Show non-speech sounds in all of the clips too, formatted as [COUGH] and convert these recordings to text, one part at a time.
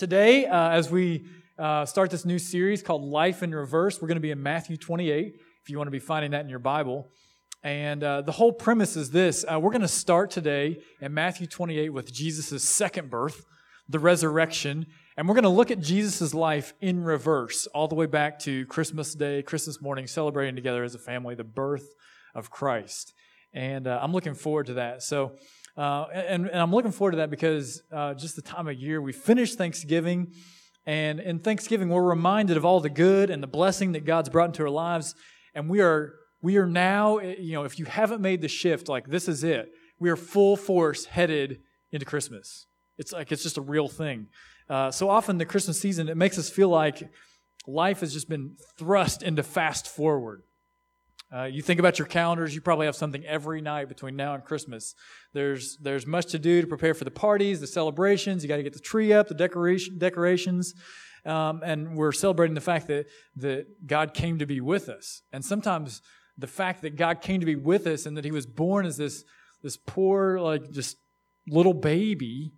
Today, uh, as we uh, start this new series called Life in Reverse, we're going to be in Matthew 28, if you want to be finding that in your Bible. And uh, the whole premise is this uh, we're going to start today in Matthew 28 with Jesus' second birth, the resurrection, and we're going to look at Jesus' life in reverse, all the way back to Christmas Day, Christmas morning, celebrating together as a family the birth of Christ. And uh, I'm looking forward to that. So, uh, and, and, I'm looking forward to that because uh, just the time of year, we finish Thanksgiving. And in Thanksgiving, we're reminded of all the good and the blessing that God's brought into our lives. And we are, we are now, eh, you know, if you haven't made the shift, like this is it. We are full force headed into Christmas. It's like it's just a real thing. Uh, so often, the Christmas season, it makes us feel like life has just been thrust into fast forward. Uh, you think about your calendars, you probably have something every night between now and Christmas. There's, there's much to do to prepare for the parties, the celebrations. You got to get the tree up, the decoration, decorations. Um, and we're celebrating the fact that, that God came to be with us. And sometimes the fact that God came to be with us and that he was born as this, this poor, like just little baby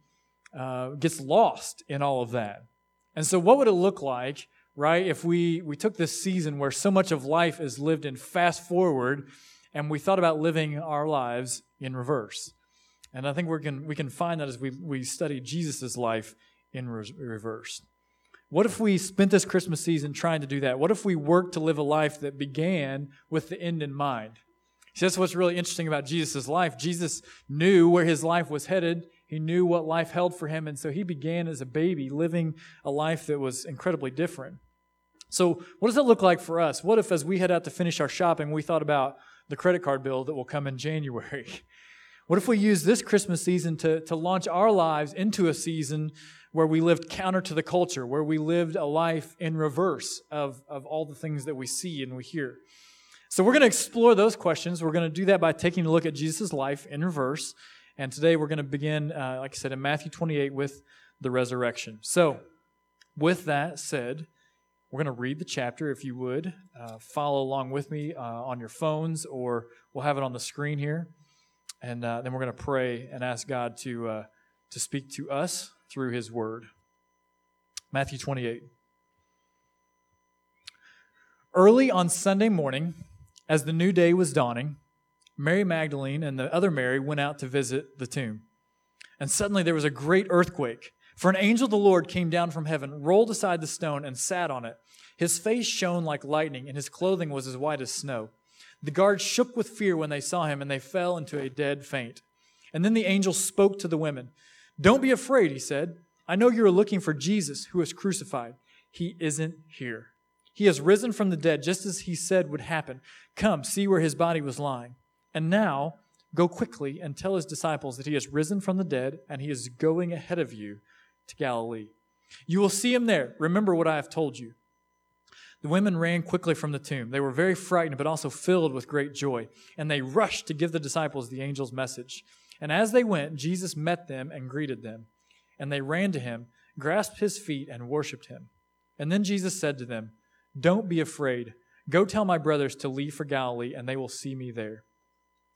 uh, gets lost in all of that. And so, what would it look like right? If we, we took this season where so much of life is lived in fast forward and we thought about living our lives in reverse. And I think we can, we can find that as we, we study Jesus' life in re- reverse. What if we spent this Christmas season trying to do that? What if we worked to live a life that began with the end in mind? See, that's what's really interesting about Jesus' life. Jesus knew where his life was headed. He knew what life held for him, and so he began as a baby living a life that was incredibly different. So, what does that look like for us? What if, as we head out to finish our shopping, we thought about the credit card bill that will come in January? [LAUGHS] What if we use this Christmas season to, to launch our lives into a season where we lived counter to the culture, where we lived a life in reverse of, of all the things that we see and we hear? So, we're going to explore those questions. We're going to do that by taking a look at Jesus' life in reverse. And today we're going to begin, uh, like I said, in Matthew 28 with the resurrection. So, with that said, we're going to read the chapter, if you would. Uh, follow along with me uh, on your phones, or we'll have it on the screen here. And uh, then we're going to pray and ask God to, uh, to speak to us through His Word. Matthew 28. Early on Sunday morning, as the new day was dawning, Mary Magdalene and the other Mary went out to visit the tomb. And suddenly there was a great earthquake. For an angel of the Lord came down from heaven, rolled aside the stone, and sat on it. His face shone like lightning, and his clothing was as white as snow. The guards shook with fear when they saw him, and they fell into a dead faint. And then the angel spoke to the women. Don't be afraid, he said. I know you are looking for Jesus, who was crucified. He isn't here. He has risen from the dead, just as he said would happen. Come, see where his body was lying. And now, go quickly and tell his disciples that he has risen from the dead, and he is going ahead of you to Galilee. You will see him there. Remember what I have told you. The women ran quickly from the tomb. They were very frightened, but also filled with great joy. And they rushed to give the disciples the angel's message. And as they went, Jesus met them and greeted them. And they ran to him, grasped his feet, and worshiped him. And then Jesus said to them, Don't be afraid. Go tell my brothers to leave for Galilee, and they will see me there.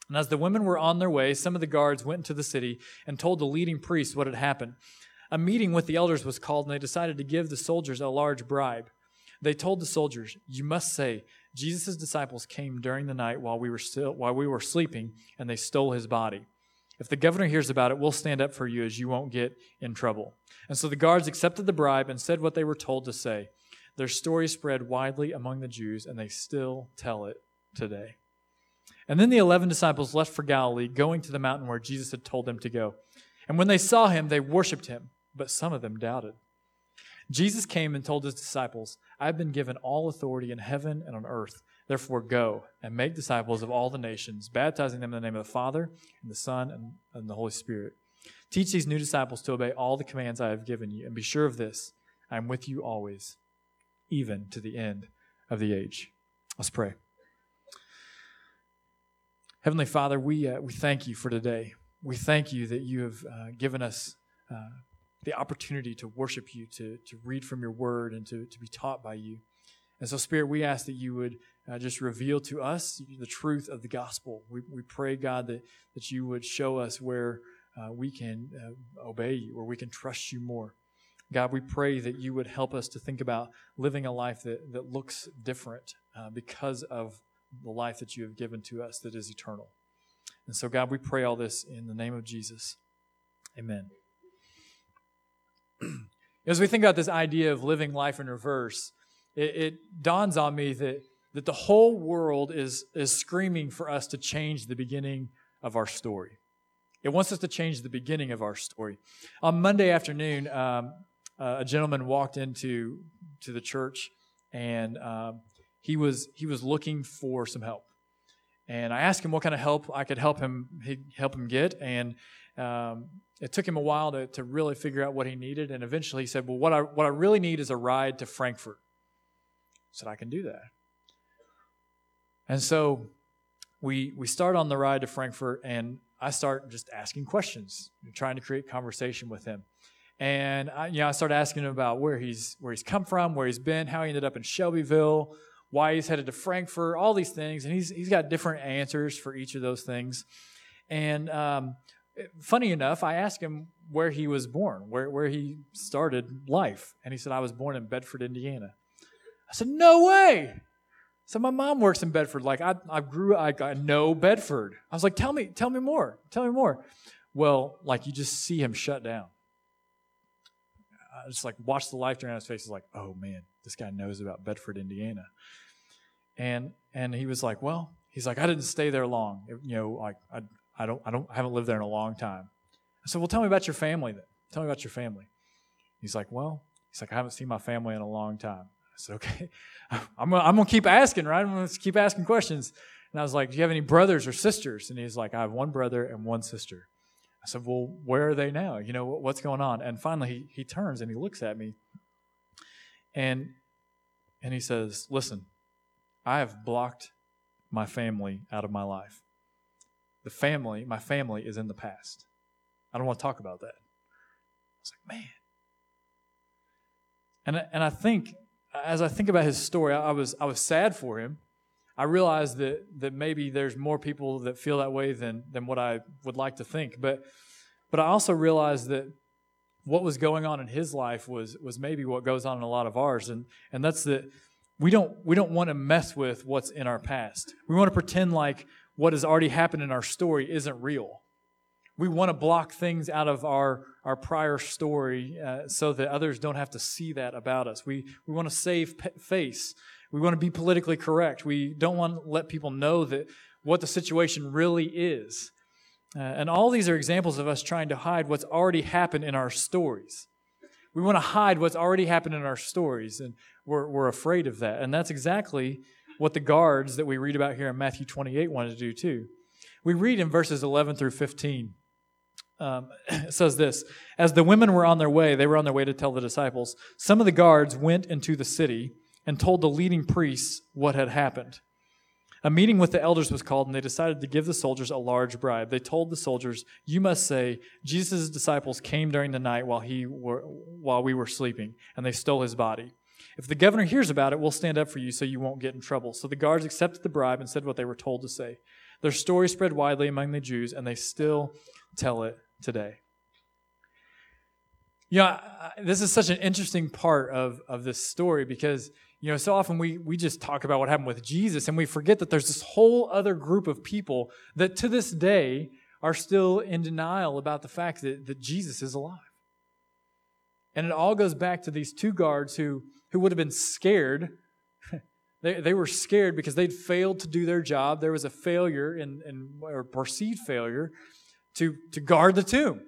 And as the women were on their way, some of the guards went into the city and told the leading priests what had happened. A meeting with the elders was called, and they decided to give the soldiers a large bribe. They told the soldiers, You must say, Jesus' disciples came during the night while we were still while we were sleeping, and they stole his body. If the governor hears about it, we'll stand up for you as you won't get in trouble. And so the guards accepted the bribe and said what they were told to say. Their story spread widely among the Jews, and they still tell it today. And then the eleven disciples left for Galilee, going to the mountain where Jesus had told them to go. And when they saw him, they worshiped him but some of them doubted. Jesus came and told his disciples, I've been given all authority in heaven and on earth. Therefore, go and make disciples of all the nations, baptizing them in the name of the Father, and the Son, and, and the Holy Spirit. Teach these new disciples to obey all the commands I have given you, and be sure of this I am with you always, even to the end of the age. Let's pray. Heavenly Father, we, uh, we thank you for today. We thank you that you have uh, given us uh, the opportunity to worship you, to, to read from your word, and to, to be taught by you. And so, Spirit, we ask that you would uh, just reveal to us the truth of the gospel. We, we pray, God, that, that you would show us where uh, we can uh, obey you, where we can trust you more. God, we pray that you would help us to think about living a life that, that looks different because of the life that you have given to us that is eternal. And so, God, we pray all this in the name of Jesus. Amen. [CLEARS THROAT] As we think about this idea of living life in reverse, it, it, dawns on me that, that the whole world is, is screaming for us to change the beginning of our story. It wants us to change the beginning of our story. On Monday afternoon, um, uh, a gentleman walked into to the church, and um, he was he was looking for some help. And I asked him what kind of help I could help him help him get, and um, it took him a while to, to really figure out what he needed. And eventually, he said, "Well, what I what I really need is a ride to Frankfort." I said, "I can do that." And so we we start on the ride to Frankfort, and I start just asking questions, trying to create conversation with him. And I, you know, I started asking him about where he's where he's come from, where he's been, how he ended up in Shelbyville, why he's headed to Frankfort, all these things. And he's he's got different answers for each of those things. And um, funny enough, I asked him where he was born, where where he started life, and he said I was born in Bedford, Indiana. I said, No way. So my mom works in Bedford. Like I, I grew, I, I know Bedford. I was like, tell me, tell me more, tell me more. Well, like you just see him shut down. I just like watch the life turn on his face. He's like, oh man, this guy knows about Bedford, Indiana. And and he was like, well, he's like, I didn't stay there long. You know, like I, I don't, I don't, I haven't lived there in a long time. I said, well, tell me about your family then. Tell me about your family. He's like, well, he's like, I haven't seen my family in a long time. I said, okay, [LAUGHS] I'm gonna, I'm gonna keep asking, right? I'm gonna keep asking questions. And I was like, do you have any brothers or sisters? And he's like, I have one brother and one sister. I said, Well, where are they now? You know, what's going on? And finally, he, he turns and he looks at me and, and he says, Listen, I have blocked my family out of my life. The family, my family is in the past. I don't want to talk about that. I was like, Man. And, and I think, as I think about his story, I was, I was sad for him. I realize that that maybe there's more people that feel that way than than what I would like to think. But but I also realize that what was going on in his life was was maybe what goes on in a lot of ours, and and that's that we don't we don't want to mess with what's in our past. We want to pretend like what has already happened in our story isn't real. We want to block things out of our, our prior story uh, so that others don't have to see that about us. We, we want to save face. We want to be politically correct. We don't want to let people know that what the situation really is. Uh, and all these are examples of us trying to hide what's already happened in our stories. We want to hide what's already happened in our stories, and we're, we're afraid of that. And that's exactly what the guards that we read about here in Matthew 28 wanted to do too. We read in verses 11 through 15. Um, [CLEARS THROAT] it says this As the women were on their way, they were on their way to tell the disciples, some of the guards went into the city and told the leading priests what had happened. A meeting with the elders was called, and they decided to give the soldiers a large bribe. They told the soldiers, "You must say Jesus' disciples came during the night while he were, while we were sleeping, and they stole his body. If the governor hears about it, we'll stand up for you, so you won't get in trouble." So the guards accepted the bribe and said what they were told to say. Their story spread widely among the Jews, and they still tell it today. You know, this is such an interesting part of, of this story because you know, so often we, we just talk about what happened with Jesus and we forget that there's this whole other group of people that to this day are still in denial about the fact that, that Jesus is alive. And it all goes back to these two guards who, who would have been scared. [LAUGHS] they, they were scared because they'd failed to do their job. There was a failure in, in, or perceived failure to, to guard the tomb.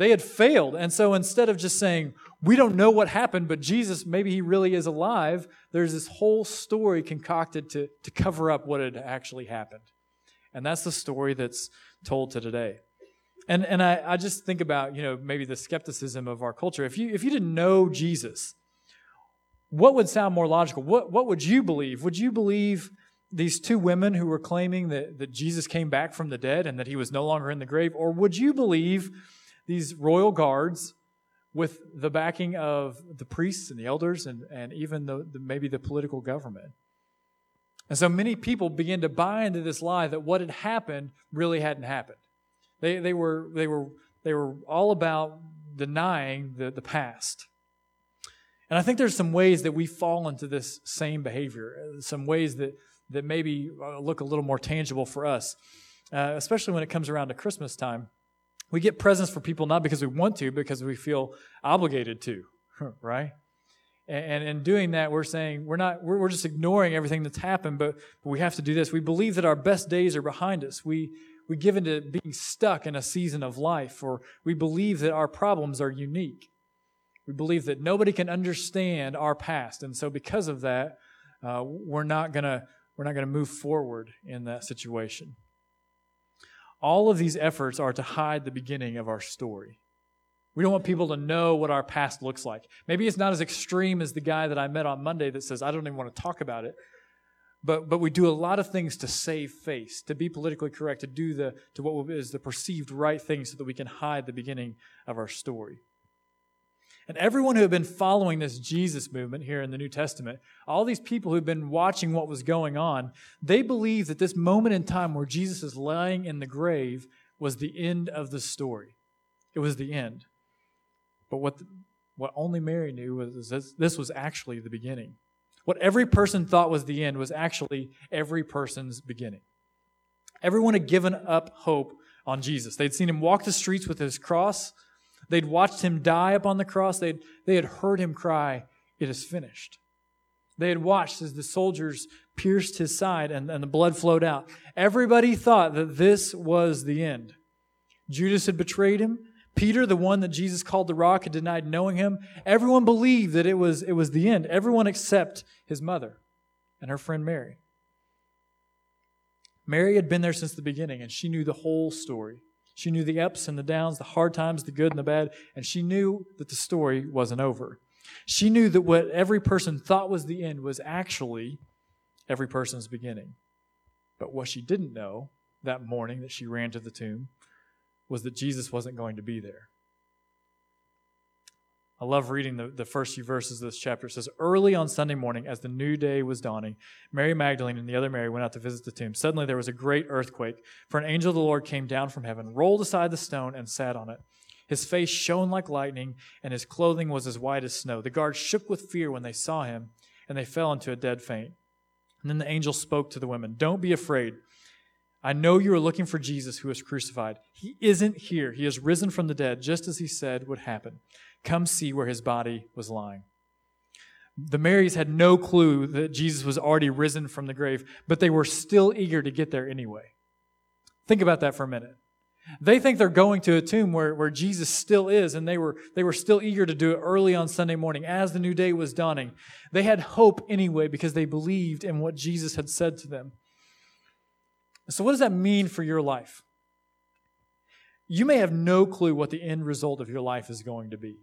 They had failed. And so instead of just saying, we don't know what happened, but Jesus, maybe he really is alive, there's this whole story concocted to, to cover up what had actually happened. And that's the story that's told to today. And, and I, I just think about, you know, maybe the skepticism of our culture. If you, if you didn't know Jesus, what would sound more logical? What, what would you believe? Would you believe these two women who were claiming that, that Jesus came back from the dead and that he was no longer in the grave? Or would you believe these royal guards with the backing of the priests and the elders and, and even the, the, maybe the political government. And so many people begin to buy into this lie that what had happened really hadn't happened. They, they, were, they, were, they were all about denying the, the past. And I think there's some ways that we fall into this same behavior, uh, some ways that, that maybe uh, look a little more tangible for us, uh, especially when it comes around to Christmas time. We get presents for people not because we want to, because we feel obligated to, [LAUGHS] right? And in doing that, we're saying we're not, we're, just ignoring everything that's happened, but, we have to do this. We believe that our best days are behind us. We, we give into being stuck in a season of life, or we believe that our problems are unique. We believe that nobody can understand our past. And so because of that, uh, we're not gonna, we're not gonna move forward in that situation. All of these efforts are to hide the beginning of our story. We don't want people to know what our past looks like. Maybe it's not as extreme as the guy that I met on Monday that says, I don't even want to talk about it. But, but we do a lot of things to save face, to be politically correct, to do the, to what is the perceived right thing so that we can hide the beginning of our story. And everyone who had been following this Jesus movement here in the New Testament, all these people who've been watching what was going on, they believed that this moment in time where Jesus is lying in the grave was the end of the story. It was the end. But what, the, what only Mary knew was this, this was actually the beginning. What every person thought was the end was actually every person's beginning. Everyone had given up hope on Jesus. They'd seen him walk the streets with his cross. They'd watched him die upon the cross. They'd, they had heard him cry, It is finished. They had watched as the soldiers pierced his side and, and the blood flowed out. Everybody thought that this was the end. Judas had betrayed him. Peter, the one that Jesus called the rock, had denied knowing him. Everyone believed that it was, it was the end. Everyone except his mother and her friend Mary. Mary had been there since the beginning, and she knew the whole story. She knew the ups and the downs, the hard times, the good and the bad, and she knew that the story wasn't over. She knew that what every person thought was the end was actually every person's beginning. But what she didn't know that morning that she ran to the tomb was that Jesus wasn't going to be there. I love reading the, the first few verses of this chapter. It says, Early on Sunday morning, as the new day was dawning, Mary Magdalene and the other Mary went out to visit the tomb. Suddenly there was a great earthquake, for an angel of the Lord came down from heaven, rolled aside the stone, and sat on it. His face shone like lightning, and his clothing was as white as snow. The guards shook with fear when they saw him, and they fell into a dead faint. And then the angel spoke to the women Don't be afraid. I know you are looking for Jesus who was crucified. He isn't here. He has risen from the dead, just as he said would happen. Come see where his body was lying. The Marys had no clue that Jesus was already risen from the grave, but they were still eager to get there anyway. Think about that for a minute. They think they're going to a tomb where, where Jesus still is, and they were, they were still eager to do it early on Sunday morning as the new day was dawning. They had hope anyway because they believed in what Jesus had said to them. So, what does that mean for your life? You may have no clue what the end result of your life is going to be.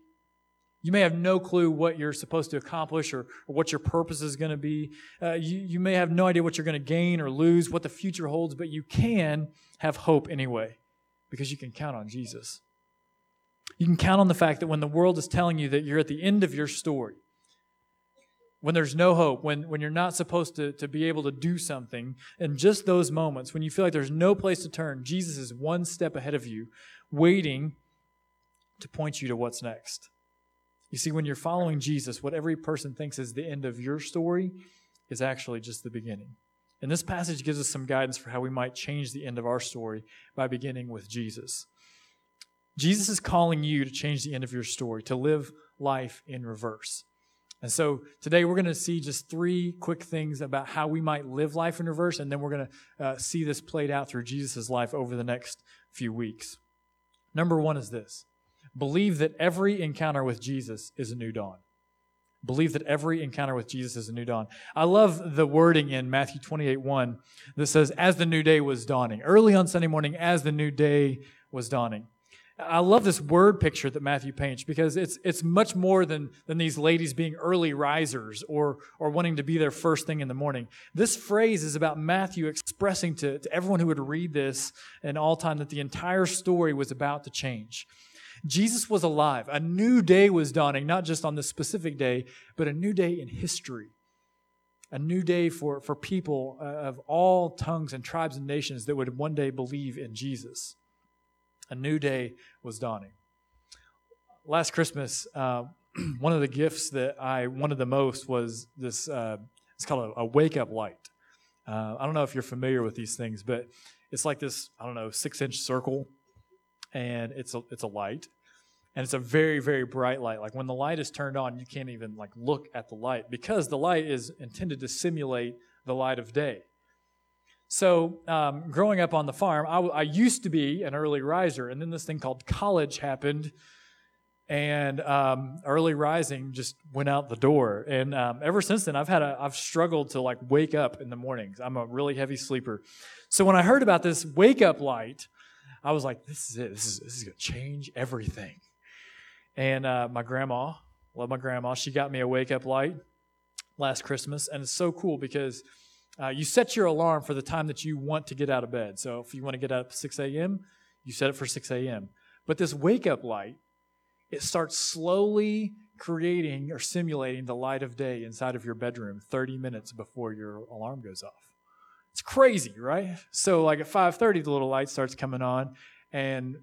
You may have no clue what you're supposed to accomplish or, or what your purpose is going to be. Uh, you, you may have no idea what you're going to gain or lose, what the future holds, but you can have hope anyway because you can count on Jesus. You can count on the fact that when the world is telling you that you're at the end of your story, when there's no hope, when, when you're not supposed to, to be able to do something, in just those moments, when you feel like there's no place to turn, Jesus is one step ahead of you, waiting to point you to what's next. You see, when you're following Jesus, what every person thinks is the end of your story is actually just the beginning. And this passage gives us some guidance for how we might change the end of our story by beginning with Jesus. Jesus is calling you to change the end of your story, to live life in reverse. And so today we're going to see just three quick things about how we might live life in reverse, and then we're going to uh, see this played out through Jesus' life over the next few weeks. Number one is this believe that every encounter with Jesus is a new dawn. Believe that every encounter with Jesus is a new dawn. I love the wording in Matthew 28 1 that says, as the new day was dawning. Early on Sunday morning, as the new day was dawning. I love this word picture that Matthew paints because it's, it's much more than, than these ladies being early risers or, or wanting to be there first thing in the morning. This phrase is about Matthew expressing to, to everyone who would read this in all time that the entire story was about to change. Jesus was alive. A new day was dawning, not just on this specific day, but a new day in history. A new day for, for people uh, of all tongues and tribes and nations that would one day believe in Jesus. A new day was dawning. Last Christmas, uh, [CLEARS THROAT] one of the gifts that I wanted the most was this. Uh, it's called a, a wake up light. Uh, I don't know if you're familiar with these things, but it's like this. I don't know, six inch circle, and it's a it's a light, and it's a very very bright light. Like when the light is turned on, you can't even like look at the light because the light is intended to simulate the light of day. So, um, growing up on the farm, I, I, used to be an early riser, and then this thing called college happened, and um, early rising just went out the door. And um, ever since then, I've had a, I've struggled to like wake up in the mornings. I'm a really heavy sleeper. So when I heard about this wake up light, I was like, "This is it. This is this is gonna change everything." And uh, my grandma, love my grandma, she got me a wake up light last Christmas, and it's so cool because uh, you set your alarm for the time that you want to get out of bed. So if you want to get up 6 a.m., you set it for 6 a.m. But this wake up light, it starts slowly creating or simulating the light of day inside of your bedroom 30 minutes before your alarm goes off. It's crazy, right? So like at 5:30 the little light starts coming on and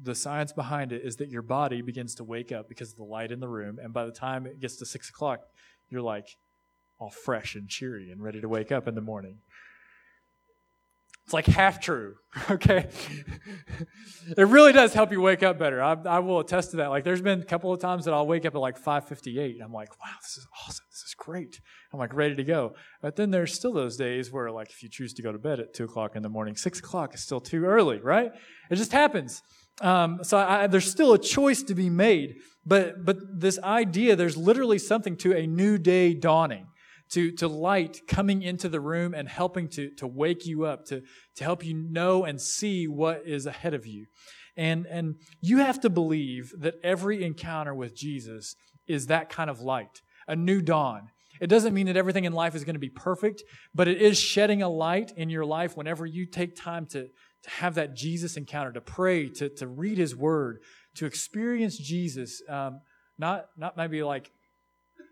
the science behind it is that your body begins to wake up because of the light in the room and by the time it gets to 6 o'clock you're like all fresh and cheery and ready to wake up in the morning. It's like half true, [LAUGHS] okay? it really does help you wake up better. I, I, will attest to that. Like, there's been a couple of times that I'll wake up at like 5:58. I'm like, wow, this is awesome. This is great. I'm like ready to go. But then there's still those days where, like, if you choose to go to bed at two o'clock in the morning, six o'clock is still too early, right? It just happens. Um, so I, there's still a choice to be made. But but this idea, there's literally something to a new day dawning to, to light coming into the room and helping to, to wake you up, to, to help you know and see what is ahead of you. And, and you have to believe that every encounter with Jesus is that kind of light, a new dawn. It doesn't mean that everything in life is going to be perfect, but it is shedding a light in your life whenever you take time to, to have that Jesus encounter, to pray, to, to read his word, to experience Jesus. Um, not, not maybe like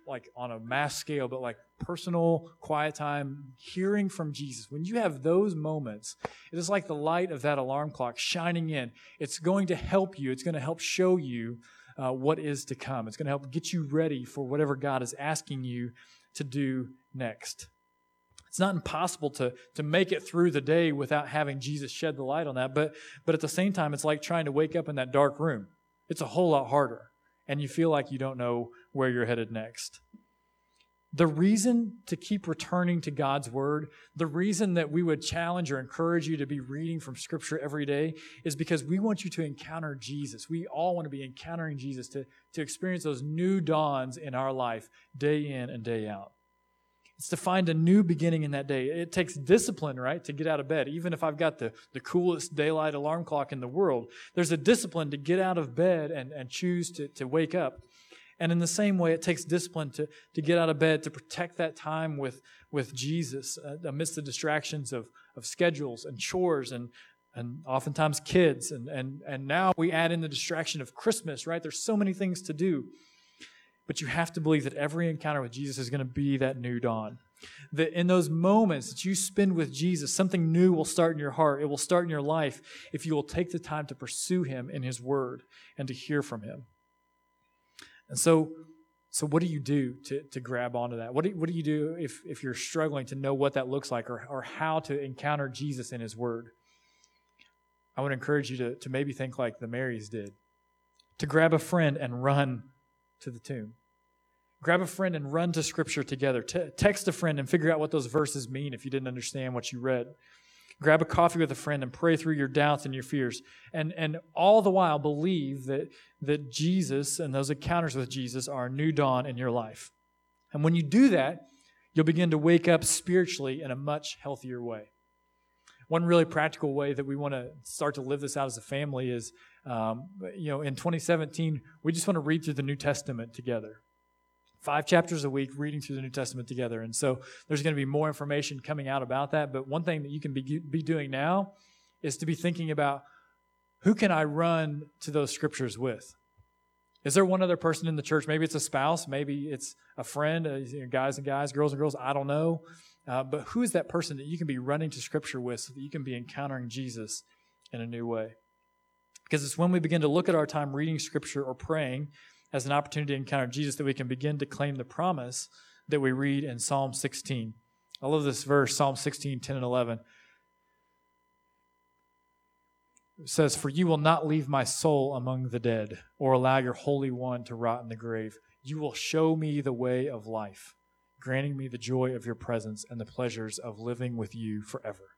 like on a mass scale, but like personal quiet time, hearing from Jesus. When you have those moments, it is like the light of that alarm clock shining in. It's going to help you. It's going to help show you uh, what is to come. It's going to help get you ready for whatever God is asking you to do next. It's not impossible to, to make it through the day without having Jesus shed the light on that, but, but at the same time, it's like trying to wake up in that dark room. It's a whole lot harder, and you feel like you don't know where you're headed next. The reason to keep returning to God's Word, the reason that we would challenge or encourage you to be reading from Scripture every day is because we want you to encounter Jesus. We all want to be encountering Jesus to, to experience those new dawns in our life day in and day out. It's to find a new beginning in that day. It takes discipline, right, to get out of bed. Even if I've got the, the coolest daylight alarm clock in the world, there's a discipline to get out of bed and, and choose to, to wake up. And in the same way, it takes discipline to, to get out of bed, to protect that time with, with Jesus uh, amidst the distractions of, of schedules and chores and, and oftentimes kids. And, and, and now we add in the distraction of Christmas, right? There's so many things to do. But you have to believe that every encounter with Jesus is going to be that new dawn. That in those moments that you spend with Jesus, something new will start in your heart. It will start in your life if you will take the time to pursue Him in His Word and to hear from Him. And so, so what do you do to, to grab onto that? What do, what do you do if, if you're struggling to know what that looks like or, or how to encounter Jesus in His Word? I would encourage you to, to maybe think like the Marys did to grab a friend and run to the tomb. Grab a friend and run to Scripture together. T- text a friend and figure out what those verses mean if you didn't understand what you read grab a coffee with a friend and pray through your doubts and your fears. And, and all the while believe that, that Jesus and those encounters with Jesus are a new dawn in your life. And when you do that, you'll begin to wake up spiritually in a much healthier way. One really practical way that we want to start to live this out as a family is, um, you know, in 2017, we just want to read through the New Testament together five chapters a week reading through the New Testament together. And so there's going to be more information coming out about that. But one thing that you can be, be doing now is to be thinking about who can I run to those scriptures with? Is there one other person in the church? Maybe it's a spouse, maybe it's a friend, uh, guys and guys, girls and girls, I don't know. Uh, but who is that person that you can be running to scripture with so that you can be encountering Jesus in a new way? Because it's when we begin to look at our time reading scripture or praying as an opportunity to encounter Jesus that we can begin to claim the promise that we read in Psalm 16. I love this verse, Psalm 16, 10 and 11. It says, For you will not leave my soul among the dead, or allow your Holy One to rot in the grave. You will show me the way of life, granting me the joy of your presence and the pleasures of living with you forever.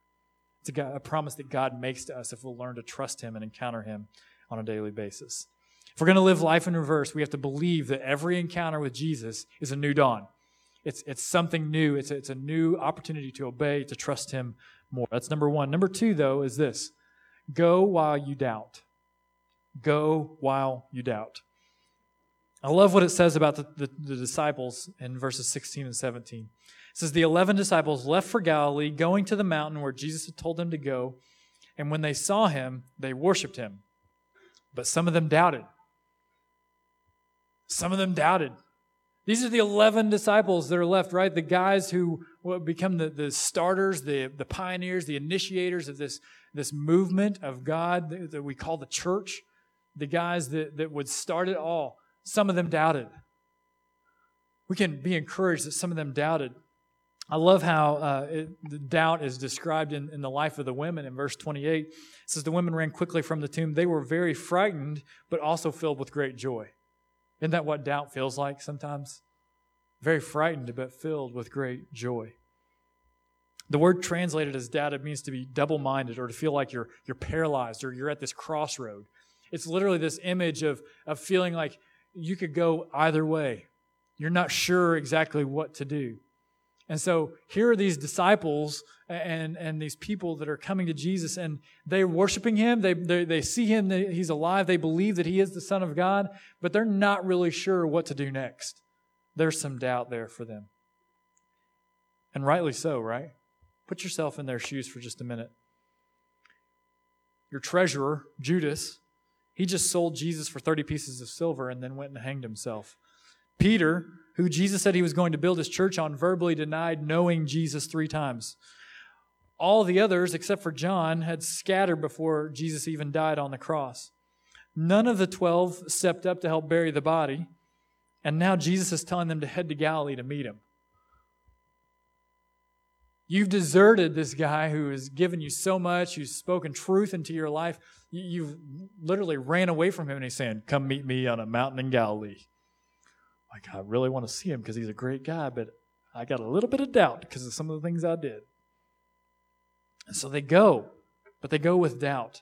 It's a, a promise that God makes to us if we'll learn to trust Him and encounter Him on a daily basis. We're going to live life in reverse, we have to believe that every encounter with Jesus is a new dawn. It's, it's something new. It's a, it's a new opportunity to obey, to trust Him more. That's number one. Number two, though, is this go while you doubt. Go while you doubt. I love what it says about the, the, the, disciples in verses 16 and 17. It says, The 11 disciples left for Galilee, going to the mountain where Jesus had told them to go. And when they saw him, they worshiped him. But some of them doubted. Some of them doubted. These are the 11 disciples that are left, right? The guys who become the, the starters, the, the pioneers, the initiators of this, this movement of God that, we call the church. The guys that, that would start it all. Some of them doubted. We can be encouraged that some of them doubted. I love how uh, it, the doubt is described in, in the life of the women in verse 28. It says, The women ran quickly from the tomb. They were very frightened, but also filled with great joy. Isn't that what doubt feels like sometimes? Very frightened, but filled with great joy. The word translated as doubted means to be double minded or to feel like you're, you're paralyzed or you're at this crossroad. It's literally this image of, of feeling like you could go either way. You're not sure exactly what to do. And so here are these disciples and, and these people that are coming to Jesus and they're worshiping him. They, they, they see him, he's alive. They believe that he is the Son of God, but they're not really sure what to do next. There's some doubt there for them. And rightly so, right? Put yourself in their shoes for just a minute. Your treasurer, Judas, he just sold Jesus for 30 pieces of silver and then went and hanged himself. Peter, who Jesus said he was going to build his church on, verbally denied knowing Jesus three times. All the others, except for John, had scattered before Jesus even died on the cross. None of the twelve stepped up to help bury the body, and now Jesus is telling them to head to Galilee to meet him. You've deserted this guy who has given you so much, who's spoken truth into your life. You've literally ran away from him, and he's saying, Come meet me on a mountain in Galilee like, I really want to see him because he's a great guy, but I got a little bit of doubt because of some of the things I did. And so they go, but they go with doubt.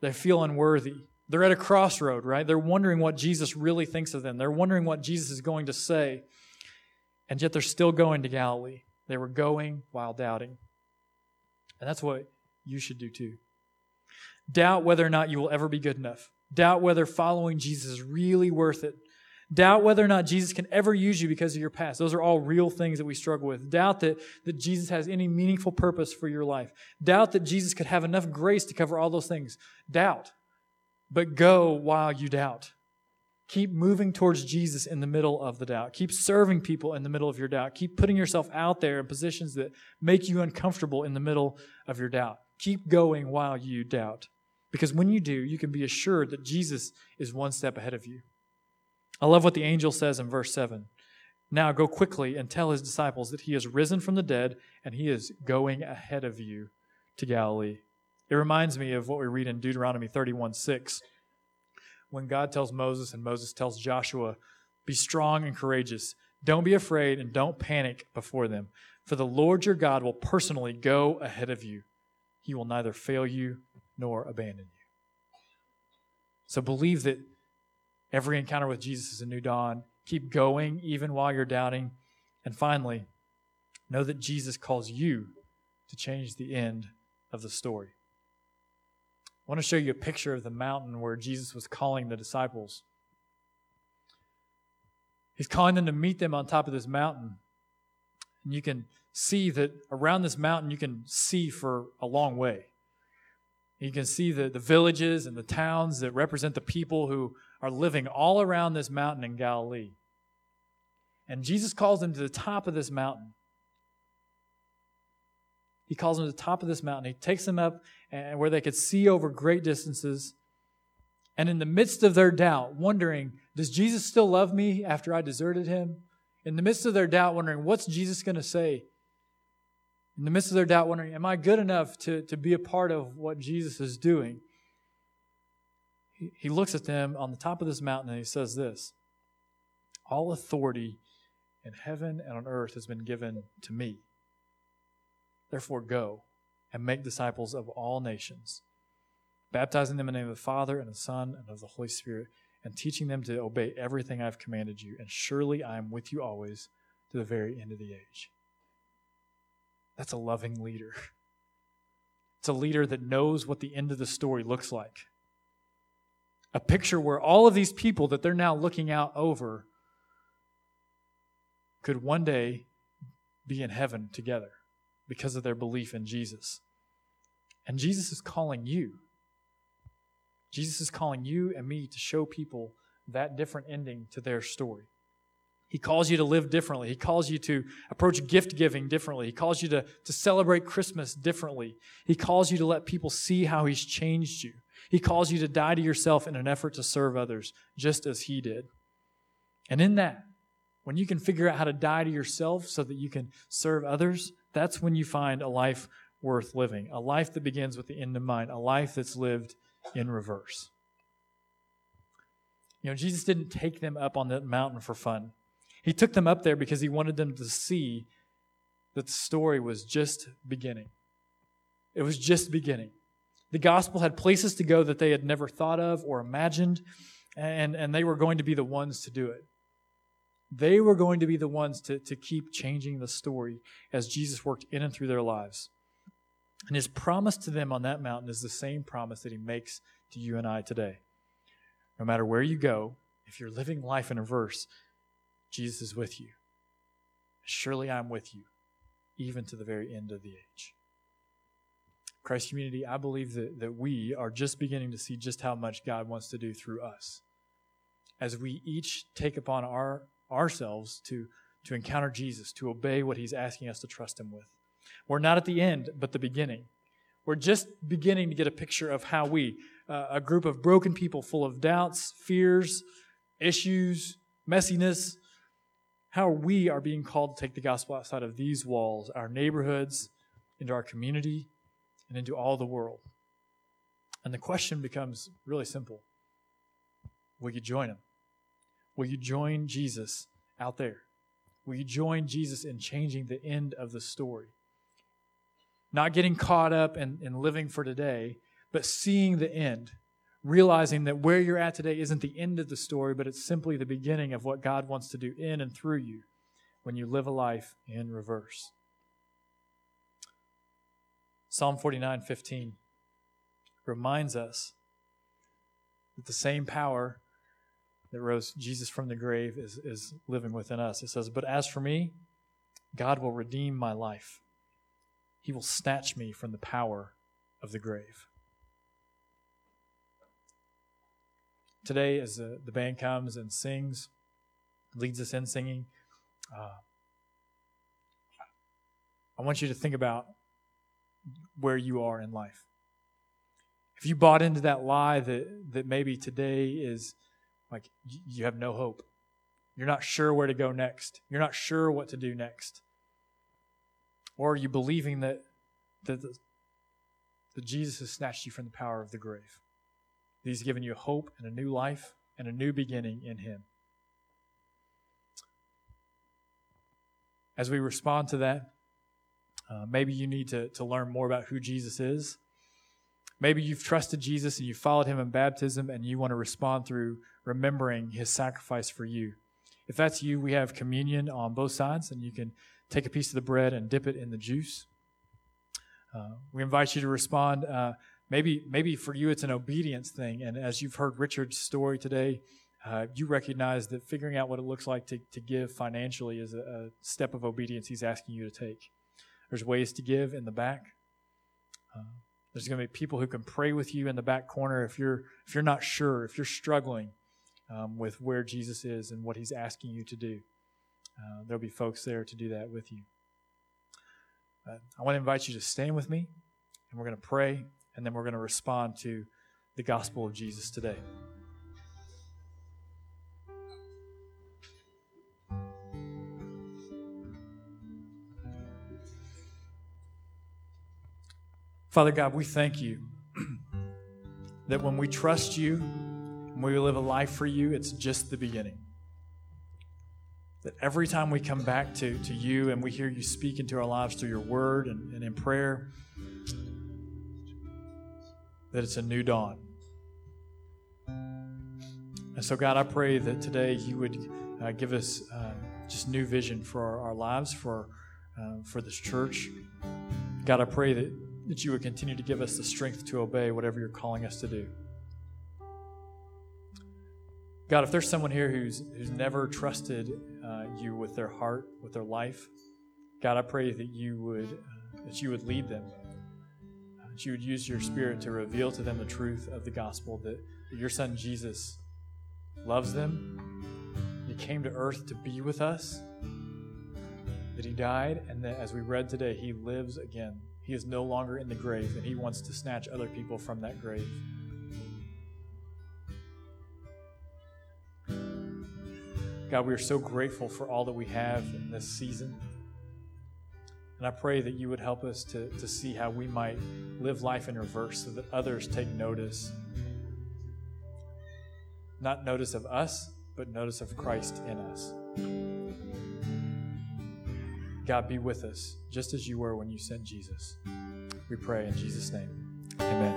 They feel unworthy. They're at a crossroad, right? They're wondering what Jesus really thinks of them. They're wondering what Jesus is going to say. And yet they're still going to Galilee. They were going while doubting. And that's what you should do too. Doubt whether or not you will ever be good enough. Doubt whether following Jesus is really worth it. Doubt whether or not Jesus can ever use you because of your past. Those are all real things that we struggle with. Doubt that, that Jesus has any meaningful purpose for your life. Doubt that Jesus could have enough grace to cover all those things. Doubt. But go while you doubt. Keep moving towards Jesus in the middle of the doubt. Keep serving people in the middle of your doubt. Keep putting yourself out there in positions that make you uncomfortable in the middle of your doubt. Keep going while you doubt. Because when you do, you can be assured that Jesus is one step ahead of you. I love what the angel says in verse 7. Now go quickly and tell his disciples that he is risen from the dead and he is going ahead of you to Galilee. It reminds me of what we read in Deuteronomy 31 6, when God tells Moses and Moses tells Joshua, Be strong and courageous. Don't be afraid and don't panic before them, for the Lord your God will personally go ahead of you. He will neither fail you nor abandon you. So believe that Every encounter with Jesus is a new dawn. Keep going even while you're doubting. And finally, know that Jesus calls you to change the end of the story. I want to show you a picture of the mountain where Jesus was calling the disciples. He's calling them to meet them on top of this mountain. And you can see that around this mountain, you can see for a long way. You can see the, the villages and the towns that represent the people who are living all around this mountain in Galilee. And Jesus calls them to the top of this mountain. He calls them to the top of this mountain. He takes them up and where they could see over great distances. And in the midst of their doubt, wondering, Does Jesus still love me after I deserted him? In the midst of their doubt, wondering, what's Jesus going to say? In the midst of their doubt, wondering, am I good enough to, to be a part of what Jesus is doing? He, he looks at them on the top of this mountain and he says this All authority in heaven and on earth has been given to me. Therefore, go and make disciples of all nations, baptizing them in the name of the Father and the Son and of the Holy Spirit and teaching them to obey everything I've commanded you. And surely I am with you always to the very end of the age. That's a loving leader. [LAUGHS] It's a leader that knows what the end of the story looks like. A picture where all of these people that they're now looking out over could one day be in heaven together because of their belief in Jesus. And Jesus is calling you Jesus is calling you and me to show people that different ending to their story. He calls you to live differently. He calls you to approach gift giving differently. He calls you to, to celebrate Christmas differently. He calls you to let people see how He's changed you. He calls you to die to yourself in an effort to serve others, just as He did. And in that, when you can figure out how to die to yourself so that you can serve others, that's when you find a life worth living, a life that begins with the end in mind, a life that's lived in reverse. You know, Jesus didn't take them up on that mountain for fun. He took them up there because he wanted them to see that the story was just beginning. It was just beginning. The gospel had places to go that they had never thought of or imagined, and, and they were going to be the ones to do it. They were going to be the ones to, to keep changing the story as Jesus worked in and through their lives. And his promise to them on that mountain is the same promise that he makes to you and I today. No matter where you go, if you're living life in reverse, Jesus is with you. Surely I'm with you, even to the very end of the age. Christ community, I believe that, that we are just beginning to see just how much God wants to do through us. As we each take upon our ourselves to, to encounter Jesus, to obey what he's asking us to trust him with. We're not at the end, but the beginning. We're just beginning to get a picture of how we, uh, a group of broken people full of doubts, fears, issues, messiness, how we are being called to take the gospel outside of these walls, our neighborhoods, into our community, and into all the world. And the question becomes really simple Will you join him? Will you join Jesus out there? Will you join Jesus in changing the end of the story? Not getting caught up in living for today, but seeing the end, realizing that where you're at today isn't the end of the story, but it's simply the beginning of what God wants to do in and through you when you live a life in reverse. Psalm 49 15 reminds us that the same power that rose Jesus from the grave is, is living within us. It says, But as for me, God will redeem my life. He will snatch me from the power of the grave. Today, as the, the band comes and sings, leads us in singing, uh, I want you to think about where you are in life. If you bought into that lie that, that maybe today is like you have no hope, you're not sure where to go next, you're not sure what to do next, or are you believing that, that, that Jesus has snatched you from the power of the grave? That he's given you hope and a new life and a new beginning in him. As we respond to that, uh, maybe you need to, to learn more about who Jesus is. Maybe you've trusted Jesus and you followed him in baptism and you want to respond through remembering his sacrifice for you. If that's you, we have communion on both sides, and you can take a piece of the bread and dip it in the juice. Uh, we invite you to respond. Uh, maybe, maybe for you, it's an obedience thing. And as you've heard Richard's story today, uh, you recognize that figuring out what it looks like to, to give financially is a, a step of obedience he's asking you to take. There's ways to give in the back. Uh, there's going to be people who can pray with you in the back corner if you're if you're not sure, if you're struggling um, with where Jesus is and what He's asking you to do. Uh, there'll be folks there to do that with you. Uh, I want to invite you to stand with me, and we're going to pray, and then we're going to respond to the gospel of Jesus today. Father God, we thank you [CLEARS THROAT] that when we trust you and we live a life for you, it's just the beginning. That every time we come back to, to you and we hear you speak into our lives through your word and, and in prayer, that it's a new dawn. And so, God, I pray that today you would uh, give us uh, just new vision for our, our lives, for, uh, for this church. God, I pray that, that you would continue to give us the strength to obey whatever you're calling us to do. God, if there's someone here who's, who's never trusted uh, you with their heart, with their life, God, I pray that you would, uh, that you would lead them that you would use your spirit to reveal to them the truth of the gospel that, that your son Jesus loves them. He came to earth to be with us, that he died, and that as we read today, he lives again. He is no longer in the grave, and he wants to snatch other people from that grave. God, we are so grateful for all that we have in this season. And I pray that you would help us to, to see how we might live life in reverse so that others take notice. Not notice of us, but notice of Christ in us. God, be with us just as you were when you sent Jesus. We pray in Jesus' name. Amen.